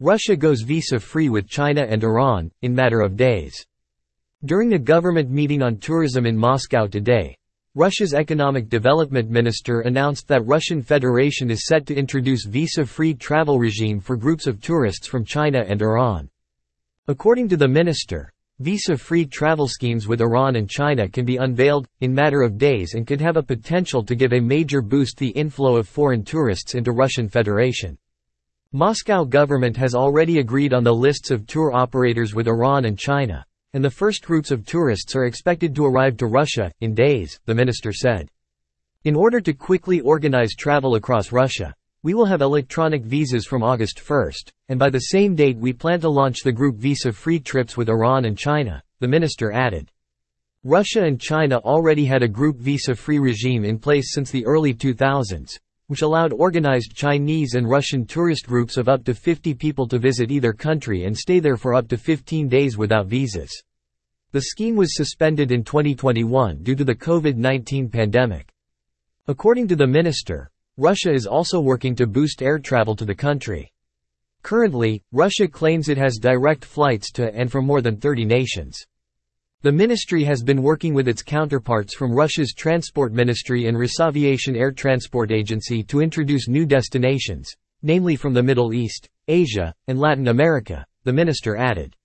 Russia goes visa-free with China and Iran, in matter of days. During a government meeting on tourism in Moscow today, Russia's economic development minister announced that Russian Federation is set to introduce visa-free travel regime for groups of tourists from China and Iran. According to the minister, visa-free travel schemes with Iran and China can be unveiled, in matter of days and could have a potential to give a major boost the inflow of foreign tourists into Russian Federation. Moscow government has already agreed on the lists of tour operators with Iran and China and the first groups of tourists are expected to arrive to Russia, in days, the minister said. In order to quickly organize travel across Russia, we will have electronic visas from August 1, and by the same date we plan to launch the group visa-free trips with Iran and China, the minister added. Russia and China already had a group visa-free regime in place since the early 2000s, which allowed organized Chinese and Russian tourist groups of up to 50 people to visit either country and stay there for up to 15 days without visas. The scheme was suspended in 2021 due to the COVID-19 pandemic. According to the minister, Russia is also working to boost air travel to the country. Currently, Russia claims it has direct flights to and from more than 30 nations. The ministry has been working with its counterparts from Russia's Transport Ministry and Rosaviation Air Transport Agency to introduce new destinations, namely from the Middle East, Asia, and Latin America, the minister added.